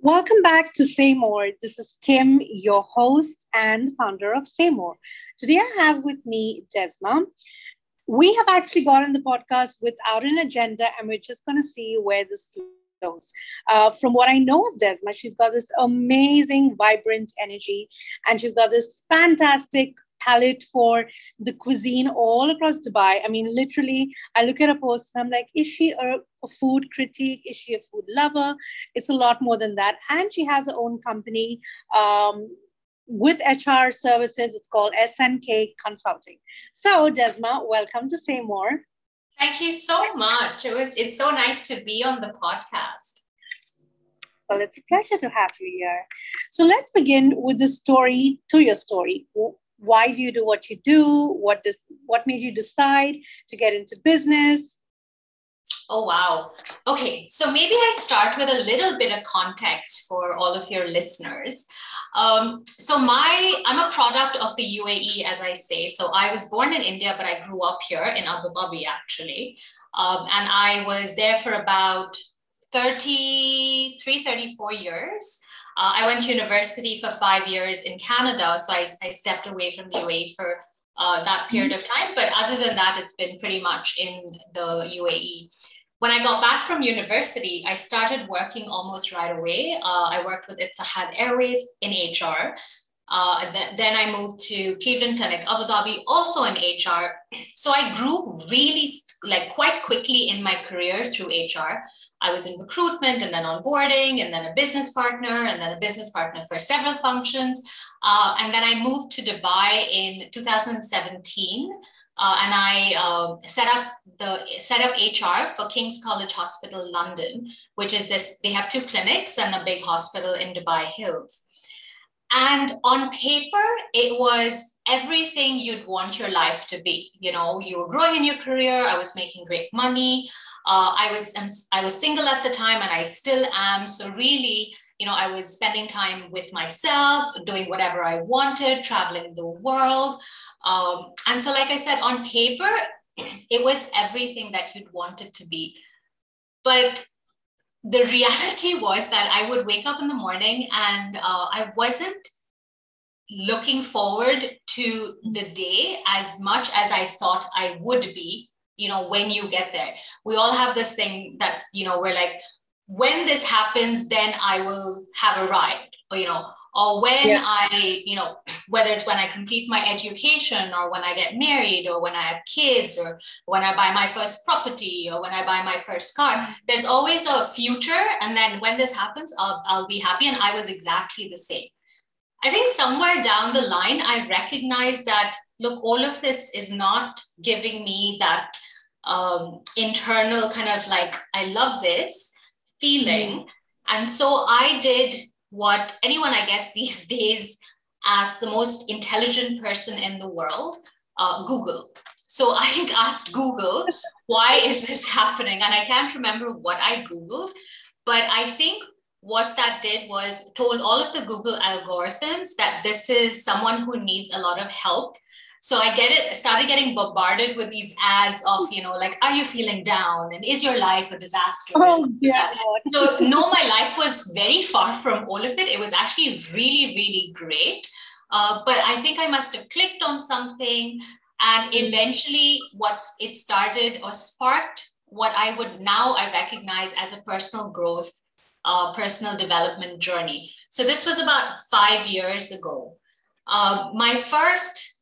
Welcome back to Say More. This is Kim, your host and founder of Say More. Today I have with me Desma. We have actually gotten the podcast without an agenda, and we're just going to see where this goes. Uh, from what I know of Desma, she's got this amazing, vibrant energy, and she's got this fantastic palate for the cuisine all across Dubai. I mean, literally, I look at a post and I'm like, is she a, a, food critique? Is she a food lover? It's a lot more than that. And she has her own company um, with HR services. It's called SNK Consulting. So, Desma, welcome to Say More. Thank you so much. It was it's so nice to be on the podcast. Well, it's a pleasure to have you here. So let's begin with the story to your story why do you do what you do? What does what made you decide to get into business? Oh wow. Okay so maybe i start with a little bit of context for all of your listeners. Um, so my i'm a product of the uae as i say. So i was born in india but i grew up here in abu dhabi actually. Um, and i was there for about 33 34 years uh, I went to university for five years in Canada, so I, I stepped away from the UAE for uh, that period of time. But other than that, it's been pretty much in the UAE. When I got back from university, I started working almost right away. Uh, I worked with Etihad Airways in HR. Uh, th- then I moved to Cleveland Clinic, Abu Dhabi, also in HR. So I grew really like quite quickly in my career through HR. I was in recruitment and then onboarding and then a business partner and then a business partner for several functions. Uh, and then I moved to Dubai in 2017. Uh, and I uh, set up the set up HR for King's College Hospital London, which is this. They have two clinics and a big hospital in Dubai Hills. And on paper, it was everything you'd want your life to be. You know, you were growing in your career. I was making great money. Uh, I was I was single at the time, and I still am. So really, you know, I was spending time with myself, doing whatever I wanted, traveling the world. Um, and so, like I said, on paper, it was everything that you'd want it to be. But the reality was that I would wake up in the morning and uh, I wasn't looking forward to the day as much as I thought I would be, you know, when you get there. We all have this thing that, you know, we're like, when this happens, then I will have a ride, or, you know, or when yeah. I, you know, whether it's when I complete my education or when I get married or when I have kids or when I buy my first property or when I buy my first car, there's always a future. And then when this happens, I'll, I'll be happy. And I was exactly the same. I think somewhere down the line, I recognize that, look, all of this is not giving me that um, internal kind of like, I love this feeling. Mm. And so I did what anyone, I guess, these days as the most intelligent person in the world, uh, Google. So I asked Google, why is this happening? And I can't remember what I Googled, but I think what that did was told all of the Google algorithms that this is someone who needs a lot of help so I get it, started getting bombarded with these ads of, you know, like, are you feeling down? And is your life a disaster? Oh, yeah. so no, my life was very far from all of it. It was actually really, really great. Uh, but I think I must have clicked on something. And eventually what's it started or sparked what I would now I recognize as a personal growth, uh, personal development journey. So this was about five years ago. Uh, my first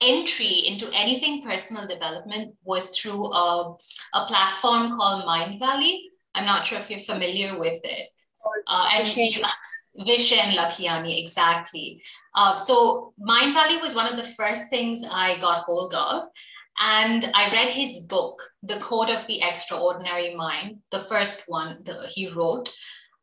entry into anything personal development was through a, a platform called Mindvalley. I'm not sure if you're familiar with it. Uh, and Vishen Lakhiani, exactly. Uh, so Mindvalley was one of the first things I got hold of. And I read his book, The Code of the Extraordinary Mind, the first one that he wrote.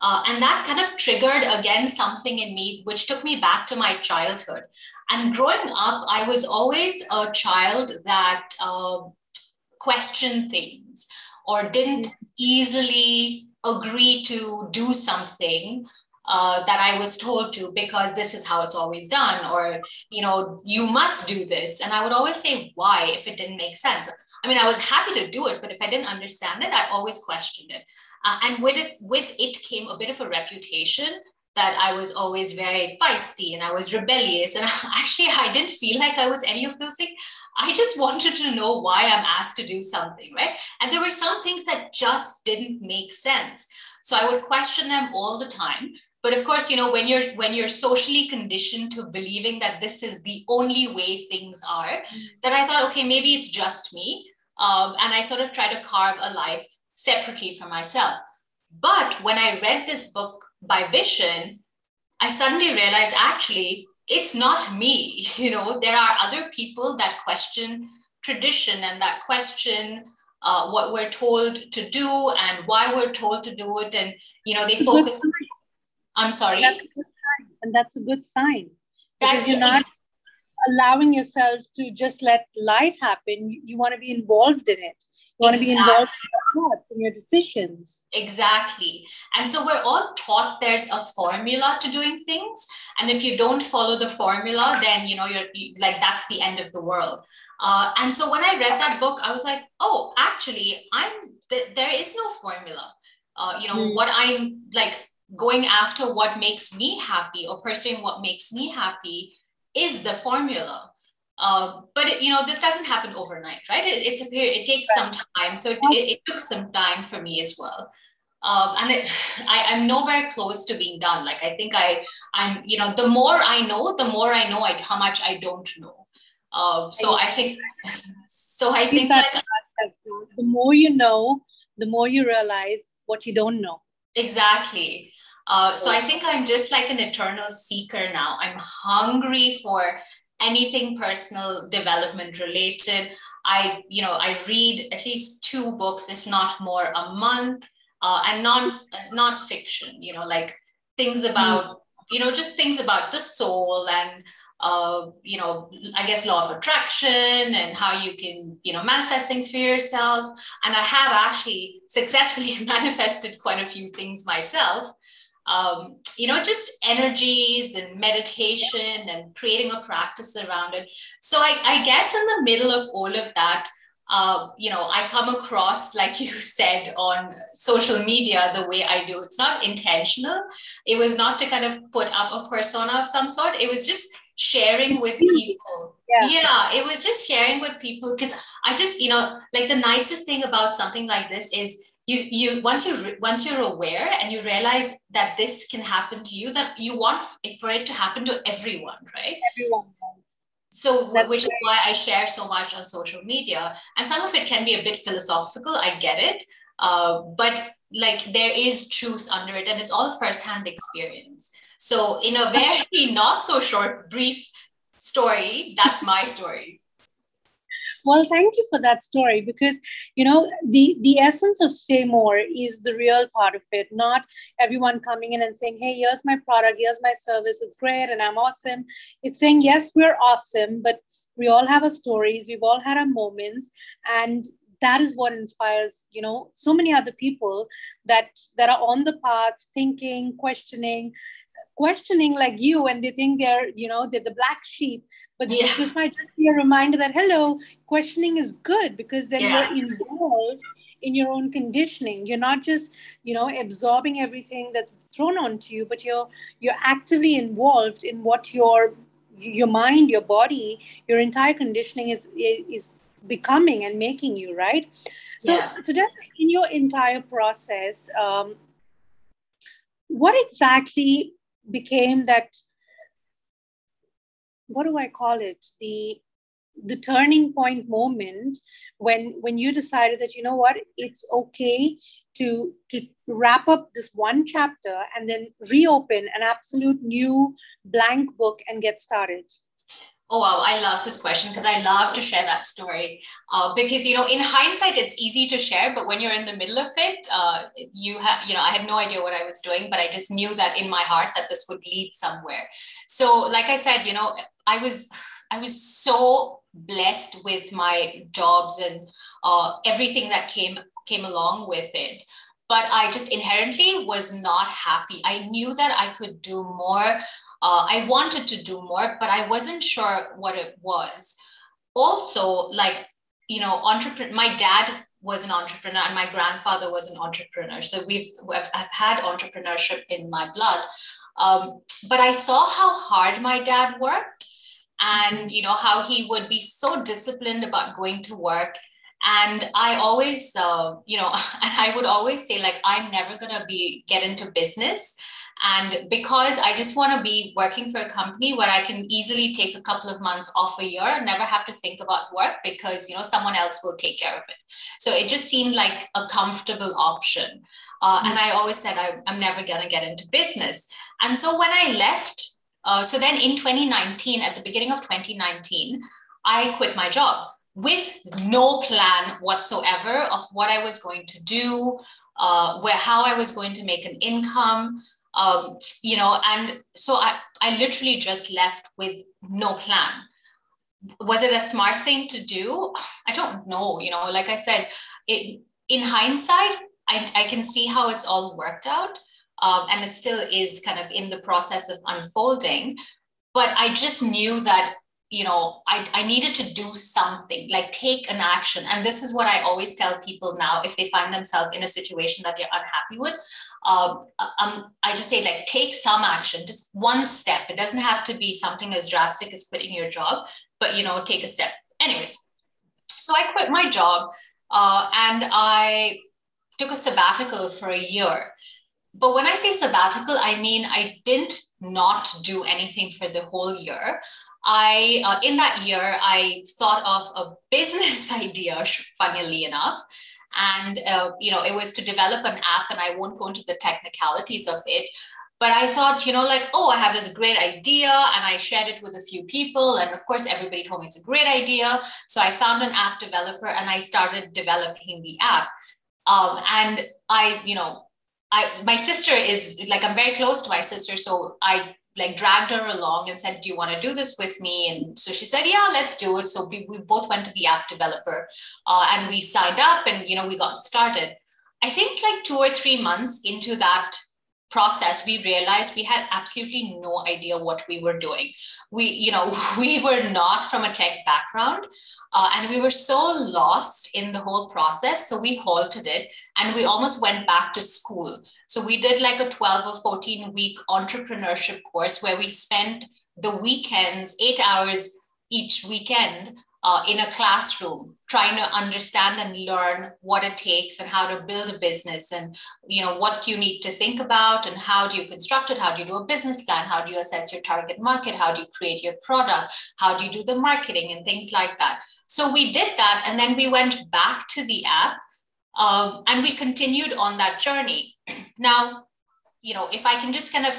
Uh, and that kind of triggered again something in me, which took me back to my childhood. And growing up, I was always a child that uh, questioned things or didn't easily agree to do something uh, that I was told to because this is how it's always done, or, you know, you must do this. And I would always say, why, if it didn't make sense. I mean, I was happy to do it, but if I didn't understand it, I always questioned it. Uh, and with it, with it came a bit of a reputation that I was always very feisty and I was rebellious. And actually, I didn't feel like I was any of those things. I just wanted to know why I'm asked to do something, right? And there were some things that just didn't make sense. So I would question them all the time. But of course, you know, when you're when you're socially conditioned to believing that this is the only way things are, mm-hmm. I thought, okay, maybe it's just me. Um, and I sort of try to carve a life separately for myself. But when I read this book by Vishen I suddenly realized actually it's not me. You know, there are other people that question tradition and that question uh, what we're told to do and why we're told to do it. And, you know, they focus. I'm sorry. That's and that's a good sign because you're not allowing yourself to just let life happen. You, you want to be involved in it. You want exactly. to be involved in your, in your decisions. Exactly. And so we're all taught there's a formula to doing things. And if you don't follow the formula, then, you know, you're you, like, that's the end of the world. Uh, and so when I read that book, I was like, oh, actually, I'm th- there is no formula. Uh, you know, mm. what I'm like going after what makes me happy or pursuing what makes me happy is the formula. Uh, but it, you know, this doesn't happen overnight, right? It, it's a period. It takes right. some time. So it, it, took some time for me as well. Um, and it, I, I'm nowhere close to being done. Like I think I, I'm, you know, the more I know, the more I know I, how much I don't know. Uh, so I think, so I think that the more you know, the more you realize what you don't know. Exactly. Uh, so I think I'm just like an eternal seeker now. I'm hungry for anything personal development related. I, you know, I read at least two books, if not more, a month, uh, and non non fiction. You know, like things about, you know, just things about the soul and you know, I guess law of attraction and how you can, you know, manifest things for yourself. And I have actually successfully manifested quite a few things myself. Um, you know, just energies and meditation and creating a practice around it. So I, I guess in the middle of all of that, uh, you know, I come across, like you said, on social media the way I do. It's not intentional. It was not to kind of put up a persona of some sort. It was just sharing with people. Yeah. yeah, it was just sharing with people because I just, you know, like the nicest thing about something like this is you you once you once you're aware and you realize that this can happen to you, that you want for it to happen to everyone, right? Everyone. So, That's which is why I share so much on social media. And some of it can be a bit philosophical, I get it. Uh, but like there is truth under it, and it's all firsthand experience. So, in a very not so short, brief story, that's my story. Well, thank you for that story because you know the the essence of say more is the real part of it, not everyone coming in and saying, "Hey, here's my product, here's my service, it's great, and I'm awesome." It's saying, "Yes, we're awesome, but we all have our stories, we've all had our moments, and that is what inspires you know so many other people that that are on the path thinking questioning questioning like you and they think they're you know they're the black sheep but yeah. this might just be a reminder that hello questioning is good because then yeah. you're involved in your own conditioning you're not just you know absorbing everything that's thrown onto you but you're you're actively involved in what your your mind your body your entire conditioning is is becoming and making you right so yeah. so just in your entire process um, what exactly became that what do I call it? The the turning point moment when when you decided that you know what it's okay to to wrap up this one chapter and then reopen an absolute new blank book and get started Oh wow, I love this question because I love to share that story. Uh, because you know, in hindsight, it's easy to share, but when you're in the middle of it, uh, you have you know, I had no idea what I was doing, but I just knew that in my heart that this would lead somewhere. So, like I said, you know, I was I was so blessed with my jobs and uh, everything that came came along with it but I just inherently was not happy. I knew that I could do more uh, I wanted to do more, but I wasn't sure what it was. Also, like, you know, entrepreneur. My dad was an entrepreneur and my grandfather was an entrepreneur. So we've we've I've had entrepreneurship in my blood. Um, but I saw how hard my dad worked and you know how he would be so disciplined about going to work and i always uh, you know and i would always say like i'm never going to be get into business and because I just want to be working for a company where I can easily take a couple of months off a year and never have to think about work because you know someone else will take care of it. So it just seemed like a comfortable option. Uh, mm-hmm. And I always said I, am never gonna get into business. And so when I left, uh, so then in 2019, at the beginning of 2019, I quit my job with no plan whatsoever of what I was going to do, uh, where how I was going to make an income um, you know and so I, I literally just left with no plan. Was it a smart thing to do? I don't know you know like i said it, in hindsight I, I can see how it's all worked out um, and it still is kind of in the process of unfolding. But i just knew that you know I, I needed to do something like take an action. And this is what i always tell people now if they find themselves in a situation that they're unhappy with um, um, i just say like take some action just one step. It doesn't have to be something as drastic as quitting your job but you know take a step. Anyways so i quit my job uh, and i took a sabbatical for a year but when i say sabbatical i mean i didn't not do anything for the whole year I, uh, in that year, I thought of a business idea, funnily enough. And, uh, you know, it was to develop an app, and I won't go into the technicalities of it. But I thought, you know, like, oh, I have this great idea, and I shared it with a few people. And of course, everybody told me it's a great idea. So I found an app developer and I started developing the app. Um, and I, you know, I, my sister is like I'm very close to my sister, so I like dragged her along and said, Do you want to do this with me? And so she said, Yeah, let's do it. So we, we both went to the app developer uh, and we signed up and you know we got started. I think like two or three months into that process we realized we had absolutely no idea what we were doing. We you know we were not from a tech background uh, and we were so lost in the whole process so we halted it and we almost went back to school. So we did like a 12 or 14 week entrepreneurship course where we spent the weekends, eight hours each weekend uh, in a classroom trying to understand and learn what it takes and how to build a business and you know what you need to think about and how do you construct it? How do you do a business plan? How do you assess your target market? How do you create your product? How do you do the marketing and things like that? So we did that and then we went back to the app um, and we continued on that journey. Now, you know, if I can just kind of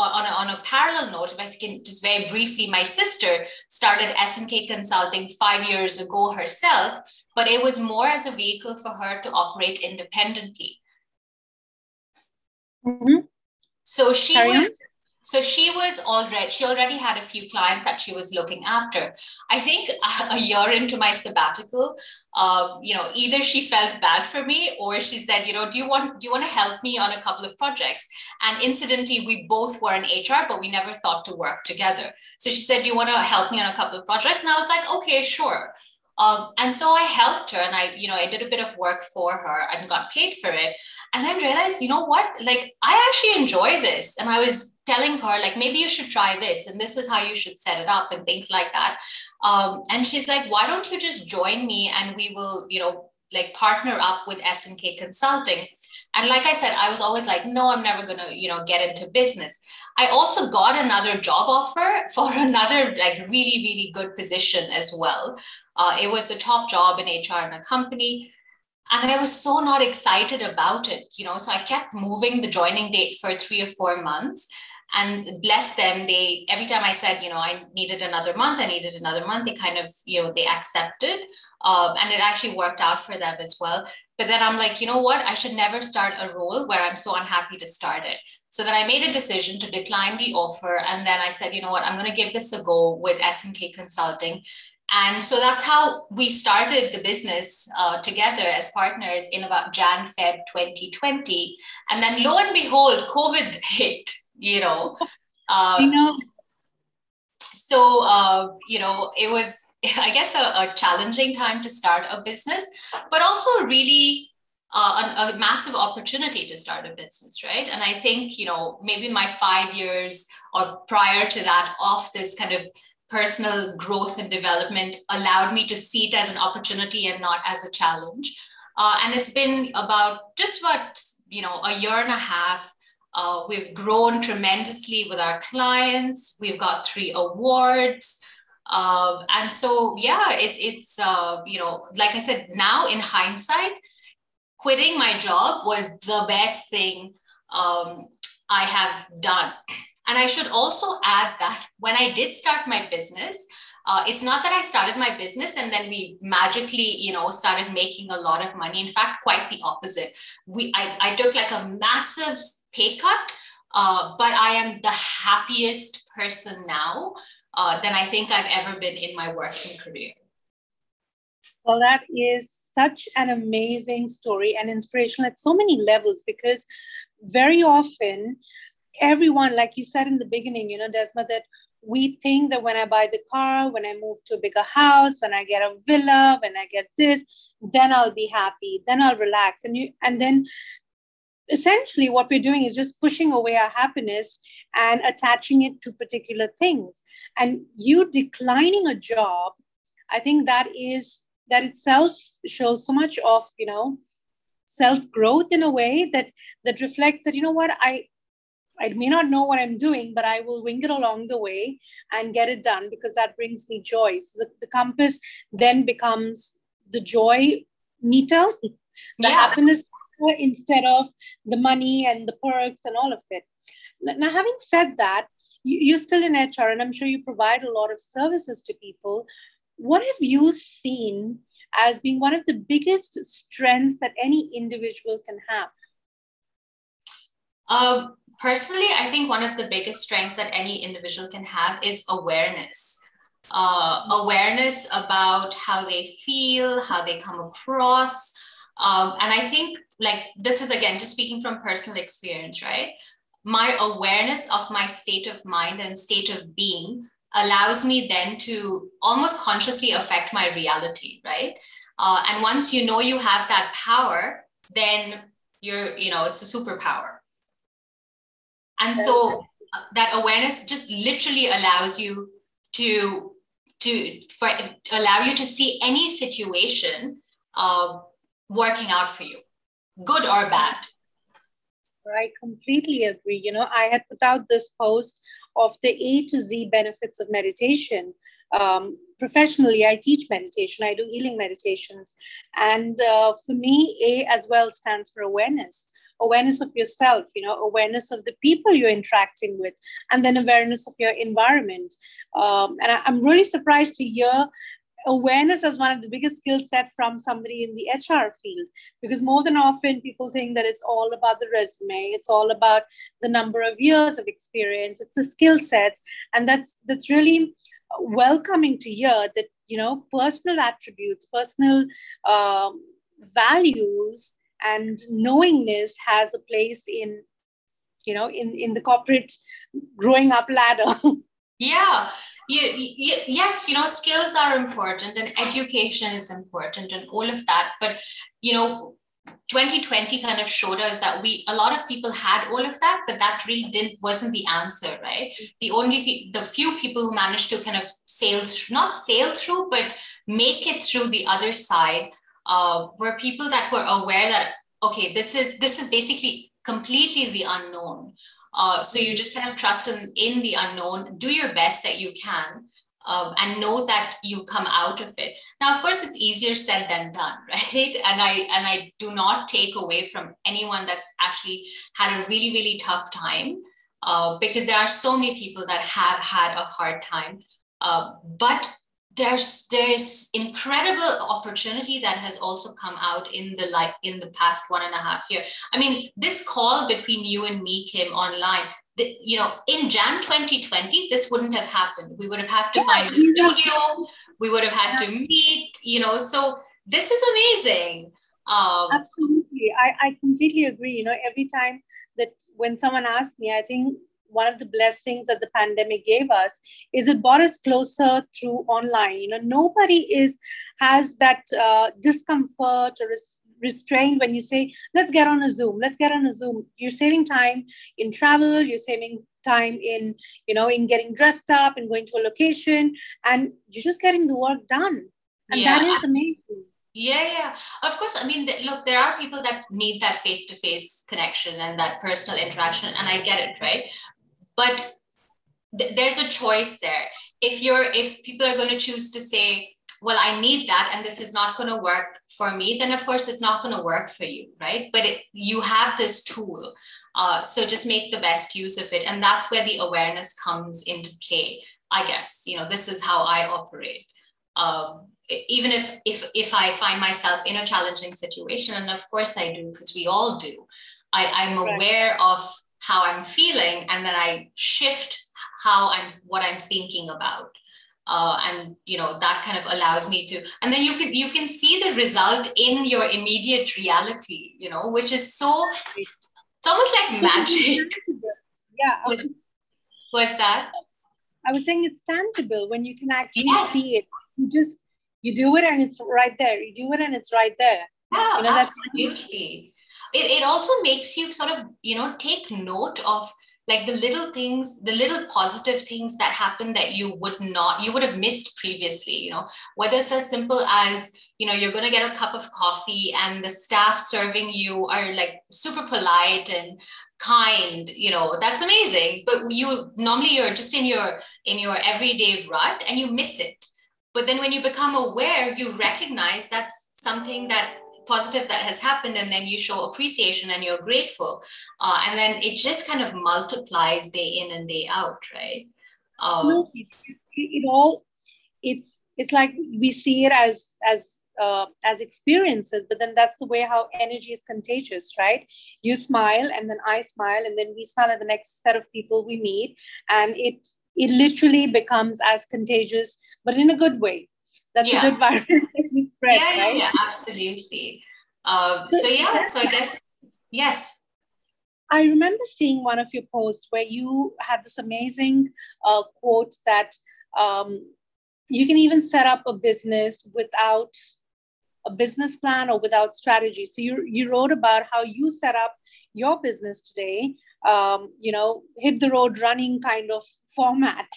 on a, on a parallel note, if I can just very briefly, my sister started SNK Consulting five years ago herself, but it was more as a vehicle for her to operate independently. Mm-hmm. So she Sorry? was so she was already, she already had a few clients that she was looking after. I think a year into my sabbatical, um, you know, either she felt bad for me or she said, you know, do you want, do you want to help me on a couple of projects? And incidentally, we both were in HR, but we never thought to work together. So she said, do you want to help me on a couple of projects? And I was like, okay, sure. Um, and so I helped her and I, you know, I did a bit of work for her and got paid for it. And then realized, you know what, like I actually enjoy this. And I was telling her, like, maybe you should try this and this is how you should set it up and things like that. Um, and she's like, why don't you just join me and we will, you know, like partner up with SNK Consulting. And like I said, I was always like, no, I'm never gonna, you know, get into business. I also got another job offer for another like really, really good position as well. Uh, it was the top job in HR in a company. And I was so not excited about it, you know. So I kept moving the joining date for three or four months. And bless them, they every time I said, you know, I needed another month, I needed another month, they kind of, you know, they accepted. Um, and it actually worked out for them as well. But then I'm like, you know what? I should never start a role where I'm so unhappy to start it. So then I made a decision to decline the offer. And then I said, you know what? I'm going to give this a go with SNK Consulting and so that's how we started the business uh, together as partners in about Jan, Feb 2020. And then lo and behold, COVID hit, you know. I know. So, uh, you know, it was I guess, a, a, challenging time to start a business, but also really uh, a, a, massive opportunity to start a business, right? And I think, you know, maybe my five years or prior to that of this kind of personal growth and development allowed me to see it as an opportunity and not as a challenge. Uh, and it's been about just what, you know, a year and a half uh, we've grown tremendously with our clients. We've got three awards. Um, and so, yeah, it, it's, uh, you know, like I said, now in hindsight, quitting my job was the best thing um, I have done. And I should also add that when I did start my business, uh, it's not that I started my business and then we magically, you know, started making a lot of money. In fact, quite the opposite. We, I, I took like a massive pay cut, uh, but I am the happiest person now uh, than I think I've ever been in my working career. Well, that is such an amazing story and inspirational at so many levels because very often everyone, like you said in the beginning, you know, Desma, that we think that when I buy the car, when I move to a bigger house, when I get a villa, when I get this, then I'll be happy, then I'll relax. And you and then essentially what we're doing is just pushing away our happiness and attaching it to particular things and you declining a job i think that is that itself shows so much of you know self growth in a way that that reflects that you know what i i may not know what i'm doing but i will wing it along the way and get it done because that brings me joy so the, the compass then becomes the joy meter the yeah. happiness instead of the money and the perks and all of it. Now, having said that, you're still in HR, and I'm sure you provide a lot of services to people. What have you seen as being one of the biggest strengths that any individual can have? Um, personally, I think one of the biggest strengths that any individual can have is awareness. Uh, awareness about how they feel, how they come across, um, and I think, like, this is again just speaking from personal experience, right? My awareness of my state of mind and state of being allows me then to almost consciously affect my reality, right? Uh, and once you know you have that power, then you're, you know, it's a superpower. And so uh, that awareness just literally allows you to to for allow you to see any situation uh, working out for you, good or bad. I completely agree. You know, I had put out this post of the A to Z benefits of meditation. Um, professionally, I teach meditation, I do healing meditations. And uh, for me, A as well stands for awareness awareness of yourself, you know, awareness of the people you're interacting with, and then awareness of your environment. Um, and I, am really surprised to hear awareness as one of the biggest skill set from somebody in the HR field. Because more than often people think that it's all about the resume, it's all about the number of years of experience, it's the skill sets, and that's that's really welcoming to hear that you know personal attributes, personal um, values, and knowingness has a place in you know in in the corporate growing up ladder. yeah you, you, yes you know skills are important and education is important and all of that but you know 2020 kind of showed us that we a lot of people had all of that but that really didn't wasn't the answer right? The only the few people who managed to kind of sail not sail through but make it through the other side uh, were people that were aware that okay this is this is basically completely the unknown uh, so you just kind of trust in, in the unknown, do your best that you can, um, and know that you come out of it. Now, of course, it's easier said than done, right? And I and I do not take away from anyone that's actually had a really really tough time, uh, because there are so many people that have had a hard time. Uh, but there's there's incredible opportunity that has also come out in the like in the past one and a half year. I mean this call between you and me came online the, you know in jan 2020 this wouldn't have happened. We would have had to find a studio. We would have had to meet you know so this is amazing. Um, absolutely. I, I completely agree. You know every time that when someone asks me i think one of the blessings that the pandemic gave us is it brought us closer through online you know nobody is has that uh, discomfort or res- restraint when you say let's get on a zoom let's get on a zoom you're saving time in travel you're saving time in you know in getting dressed up and going to a location and you're just getting the work done and yeah. that is amazing yeah, yeah. Of course. I mean, look, there are people that need that face to face connection and that personal interaction, and I get it, right? But th- there's a choice there. If you're, if people are going to choose to say, well, I need that, and this is not going to work for me, then of course it's not going to work for you, right? But it, you have this tool. Uh, so just make the best use of it. And that's where the awareness comes into play, I guess. You know, this is how I operate. Um, even if if if I find myself in a challenging situation, and of course I do, because we all do, I, I'm aware right. of how I'm feeling, and then I shift how I'm what I'm thinking about. Uh, and you know that kind of allows me to and then you can you can see the result in your immediate reality you know which is so it's almost like magic. yeah was that? I was saying it's tangible when you can actually yes. see it. You just you do it and it's right there. You do it and it's right there. Yeah you know, absolutely it, it also makes you sort of you know take note of like the little things the little positive things that happen that you would not you would have missed previously you know. Whether it's as simple as you know you're going to get a cup of coffee and the staff serving you are like super polite and kind you know that's amazing. But you normally you're just in your in your everyday rut and you miss it. But then when you become aware, you recognize that's something that positive that has happened and then you show appreciation and you're grateful uh, and then it just kind of multiplies day in and day out right um, no, it, it, all it's it's like we see it as as uh, as experiences but then that's the way how energy is contagious right you smile and then i smile and then we smile at the next set of people we meet and it it literally becomes as contagious, but in a good way. That's yeah. a good virus spread, yeah, right? Yeah, absolutely. Um, so yeah, so I guess yes. I remember seeing one of your posts where you had this amazing uh, quote that um, you can even set up a business without a business plan or without strategy. So you you wrote about how you set up your business today um, you know, hit the road running kind of format.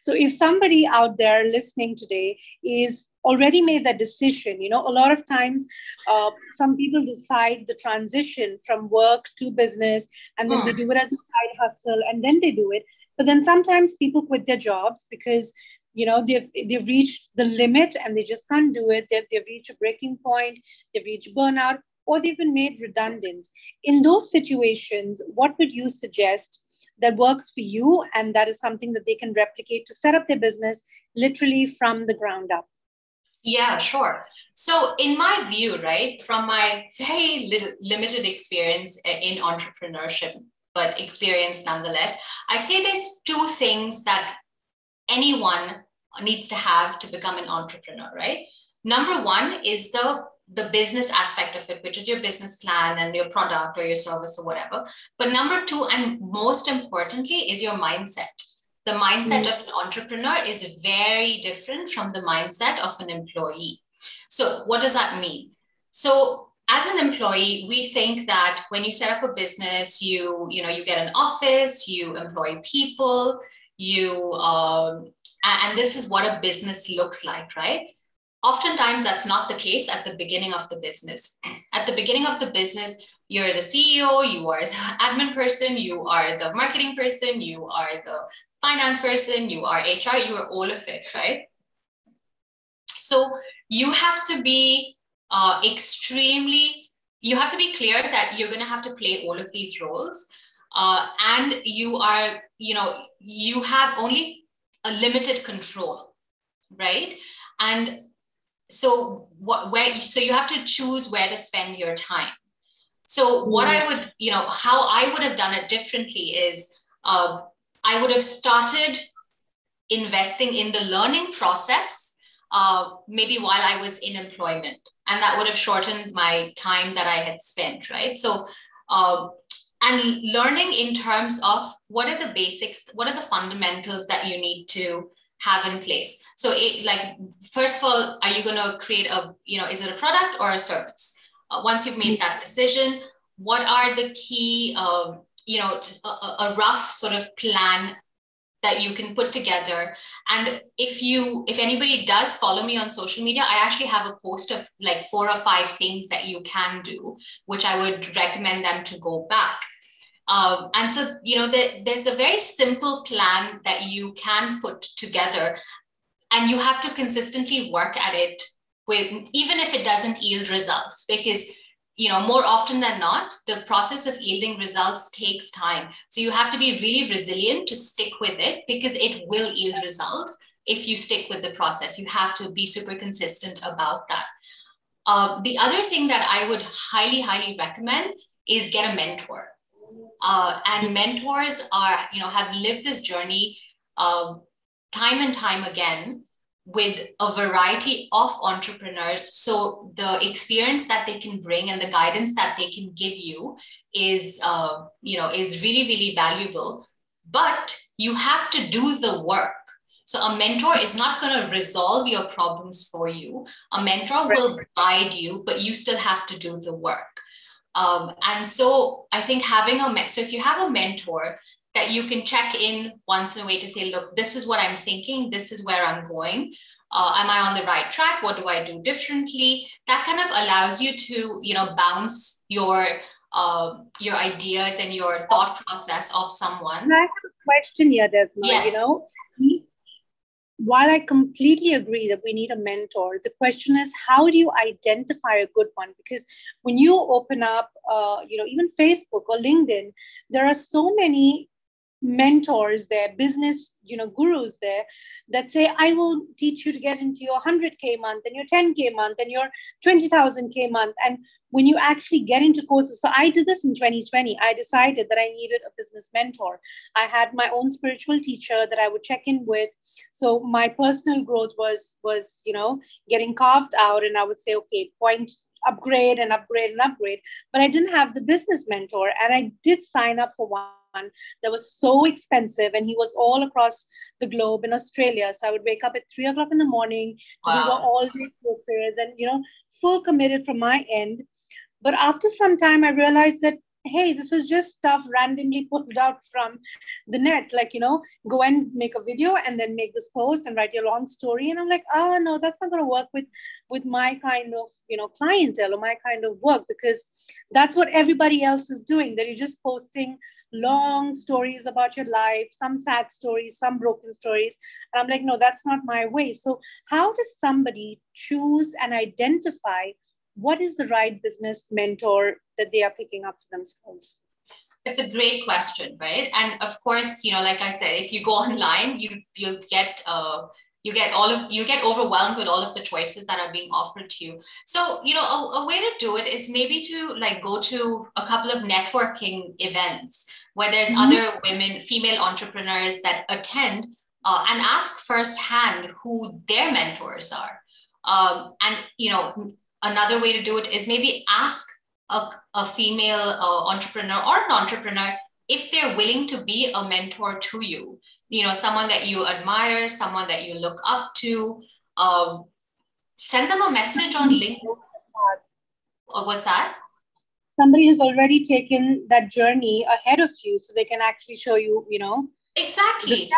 So if somebody out there listening today is already made that decision, you know, a lot of times uh, some people decide the transition from work to business and then mm. they hmm. do it as a side hustle and then they do it. But then sometimes people quit their jobs because you know they've they've reached the limit and they just can't do it they've, they've reached a breaking point they've reached burnout or they've been made redundant. In those situations, what would you suggest that works for you and that is something that they can replicate to set up their business literally from the ground up? Yeah, sure. So, in my view, right, from my very li- limited experience in entrepreneurship, but experience nonetheless, I'd say there's two things that anyone needs to have to become an entrepreneur, right? Number one is the the business aspect of it, which is your business plan and your product or your service or whatever. But number two, and most importantly, is your mindset. The mindset mm-hmm. of an entrepreneur is very different from the mindset of an employee. So, what does that mean? So, as an employee, we think that when you set up a business, you you know you get an office, you employ people, you um, and this is what a business looks like, right? Oftentimes, that's not the case at the beginning of the business. At the beginning of the business, you're the CEO, you are the admin person, you are the marketing person, you are the finance person, you are HR, you are all of it, right? So you have to be uh, extremely, you have to be clear that you're going to have to play all of these roles. Uh, and you are, you know, you have only a limited control, right? And so what where so you have to choose where to spend your time. So what i would you know how i would have done it differently is uh, i would have started investing in the learning process uh, maybe while i was in employment. And that would have shortened my time that i had spent right? So uh, and learning in terms of what are the basics, what are the fundamentals that you need to have in place. So, it, like, first of all, are you going to create a, you know, is it a product or a service? Uh, once you've made that decision, what are the key, um, you know, a, a rough sort of plan that you can put together and if you if anybody does follow me on social media i actually have a post of like four or five things that you can do which i would recommend them to go back um, and so, you know, the, there's a very simple plan that you can put together, and you have to consistently work at it with, even if it doesn't yield results, because you know more often than not the process of yielding results takes time. So you have to be really resilient to stick with it because it will yield results if you stick with the process. You have to be super consistent about that. Uh, the other thing that i would highly highly recommend is get a mentor uh, and mentors are, you know, have lived this journey uh, time and time again with a variety of entrepreneurs. So the experience that they can bring and the guidance that they can give you is, uh, you know, is really, really valuable. But you have to do the work. So a mentor is not going to resolve your problems for you. A mentor will guide you, but you still have to do the work. Um, and so I think having a mentor, so if you have a mentor that you can check in once in a way to say, look, this is what I'm thinking, this is where I'm going. Uh, am I on the right track? What do I do differently? That kind of allows you to, you know, bounce your uh, your ideas and your thought process of someone. I have a question here, Desma. Yes. You know, while I completely agree that we need a mentor, the question is how do you identify a good one? Because when you open up, uh, you know, even Facebook or LinkedIn, there are so many mentors there, business, you know, gurus there that say, I will teach you to get into your 100K month and your 10K month and your 20,000K month. And when you actually get into courses. So i did this in 2020 i decided that i needed a business mentor. I had my own spiritual teacher that i would check in with. So my personal growth was was you know getting carved out and i would say okay point upgrade and upgrade and upgrade. But i didn't have the business mentor and i did sign up for one that was so expensive and he was all across the globe in australia. So i would wake up at three o'clock in the morning to wow. do the all day courses and you know full committed from my end but after some time, I realized that, hey, this is just stuff randomly pulled out from the net. Like, you know, go and make a video and then make this post and write your long story. And I'm like, oh, no, that's not going to work with, with my kind of, you know, clientele or my kind of work because that's what everybody else is doing. That you're just posting long stories about your life, some sad stories, some broken stories. And I'm like, no, that's not my way. So, how does somebody choose and identify what is the right business mentor that they are picking up for themselves? It's a great question, right? And of course, you know, like I said, if you go online, you you get uh, you get all of you get overwhelmed with all of the choices that are being offered to you. So, you know, a, a way to do it is maybe to like go to a couple of networking events where there's mm-hmm. other women, female entrepreneurs that attend uh, and ask firsthand who their mentors are. Um, and you know another way to do it is maybe ask a, a female uh, entrepreneur or an entrepreneur if they're willing to be a mentor to you. You know someone that you admire someone that you look up to um, send them a message on linkedin or what's that? Somebody who's already taken that journey ahead of you so they can actually show you you know exactly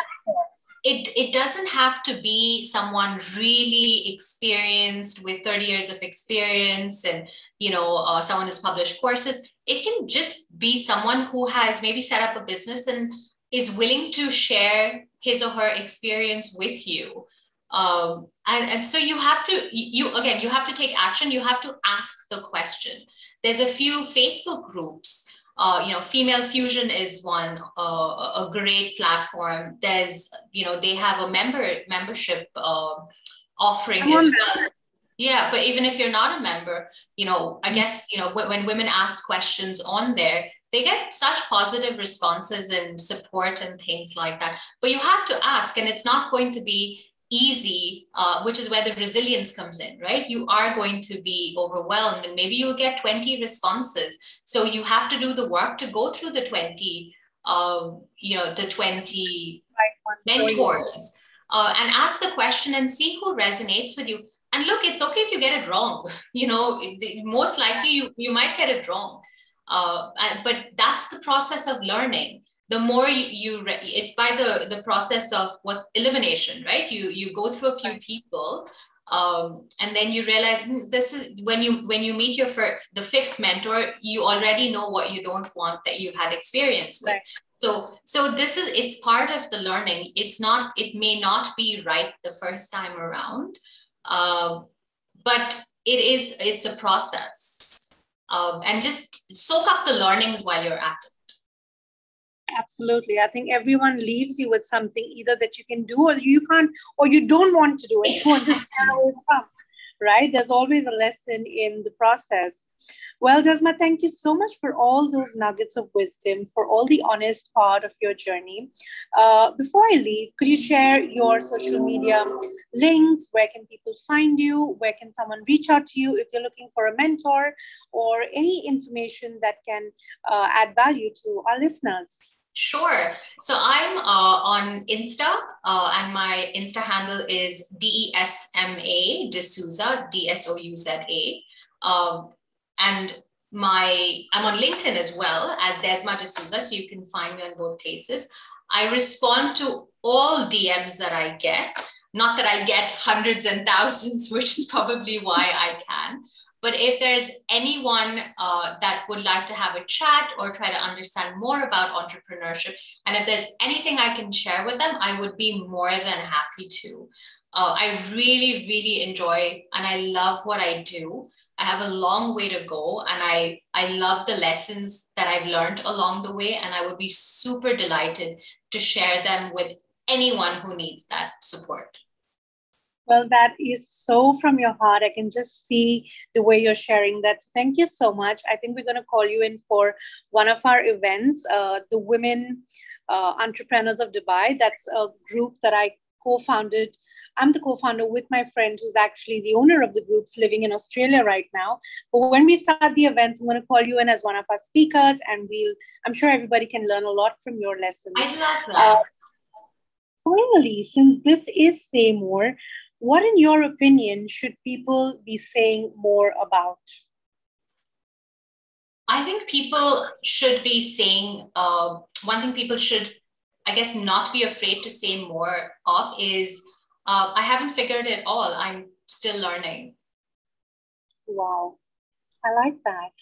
it, it doesn't have to be someone really experienced with 30 years of experience and you know uh, someone who's published courses. It can just be someone who has maybe set up a business and is willing to share his or her experience with you. Um, and, and so you have to you again you have to take action. You have to ask the question. There's a few facebook groups uh, you know, Female Fusion is one, uh, a great platform. There's, you know, they have a member membership uh, offering as well. Yeah, but even if you're not a member, you know, I mm-hmm. guess, you know, when women ask questions on there, they get such positive responses and support and things like that. But you have to ask, and it's not going to be easy, uh, which is where the resilience comes in, right? You are going to be overwhelmed and maybe you'll get 20 responses. So you have to do the work to go through the 20, uh, you know, the 20 mentors uh, and ask the question and see who resonates with you. And look, it's okay if you get it wrong. You know, most likely you, you might get it wrong. Uh, but that's the process of learning the more you, you re- it's by the the process of what elimination right? You you go through a few people um, and then you realize hmm, this is when you when you meet your first the fifth mentor you already know what you don't want that you've had experience with. Right. so so this is it's part of the learning. It's not it may not be right the first time around um, but it is it's a process. Um, and just soak up the learnings while you're at it absolutely. I think everyone leaves you with something either that you can do or you can't or you don't want to do it. You want to away from right? There's always a lesson in the process. Well desma thank you so much for all those nuggets of wisdom for all the honest part of your journey. Uh, before i leave could you share your social media links? Where can people find you? Where can someone reach out to you if they're looking for a mentor or any information that can uh, add value to our listeners Sure. So I'm uh, on Insta, uh, and my Insta handle is DESMA D'Souza, D S O U Z A. Um, and my I'm on LinkedIn as well as Desma D'Souza, so you can find me on both places. I respond to all DMs that I get. Not that I get hundreds and thousands, which is probably why I can. But if there's anyone uh, that would like to have a chat or try to understand more about entrepreneurship, and if there's anything I can share with them, I would be more than happy to. Uh, I really, really enjoy and I love what I do. I have a long way to go, and I, I love the lessons that I've learned along the way, and I would be super delighted to share them with anyone who needs that support. Well, that is so from your heart. I can just see the way you're sharing that. Thank you so much. I think we're going to call you in for one of our events, uh, the Women uh, Entrepreneurs of Dubai. That's a group that I co founded. I'm the co founder with my friend who's actually the owner of the groups living in Australia right now. But when we start the events, I'm going to call you in as one of our speakers, and we'll, I'm sure everybody can learn a lot from your lessons. I love that. Uh, finally, since this is Say More, what, in your opinion, should people be saying more about? I think people should be saying, uh, one thing people should, I guess, not be afraid to say more of is, uh, I haven't figured it all. I'm still learning. Wow. I like that.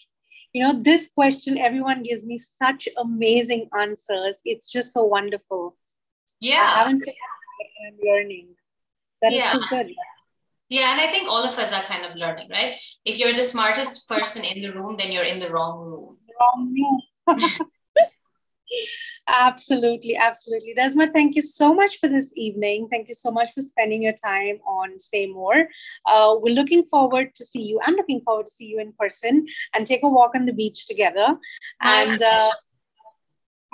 You know, this question, everyone gives me such amazing answers. It's just so wonderful. Yeah. I haven't figured it out. I'm learning. That yeah. is so good. Yeah, and I think all of us are kind of learning, right? If you're the smartest person in the room, then you're in the wrong room. Wrong room. absolutely, absolutely. Desma, thank you so much for this evening. Thank you so much for spending your time on Say More. Uh, we're looking forward to see you. I'm looking forward to see you in person and take a walk on the beach together. And uh,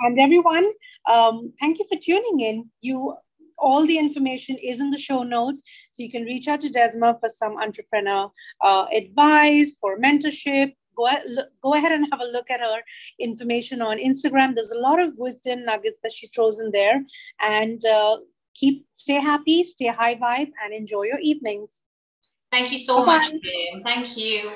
and everyone, um, thank you for tuning in. You all the information is in the show notes. So you can reach out to Desma for some entrepreneur uh, advice, for mentorship. Go, go ahead and have a look at her information on Instagram. There's a lot of wisdom nuggets that she throws in there. And uh, keep stay happy, stay high vibe, and enjoy your evenings. Thank you so Bye-bye. much, Thank you.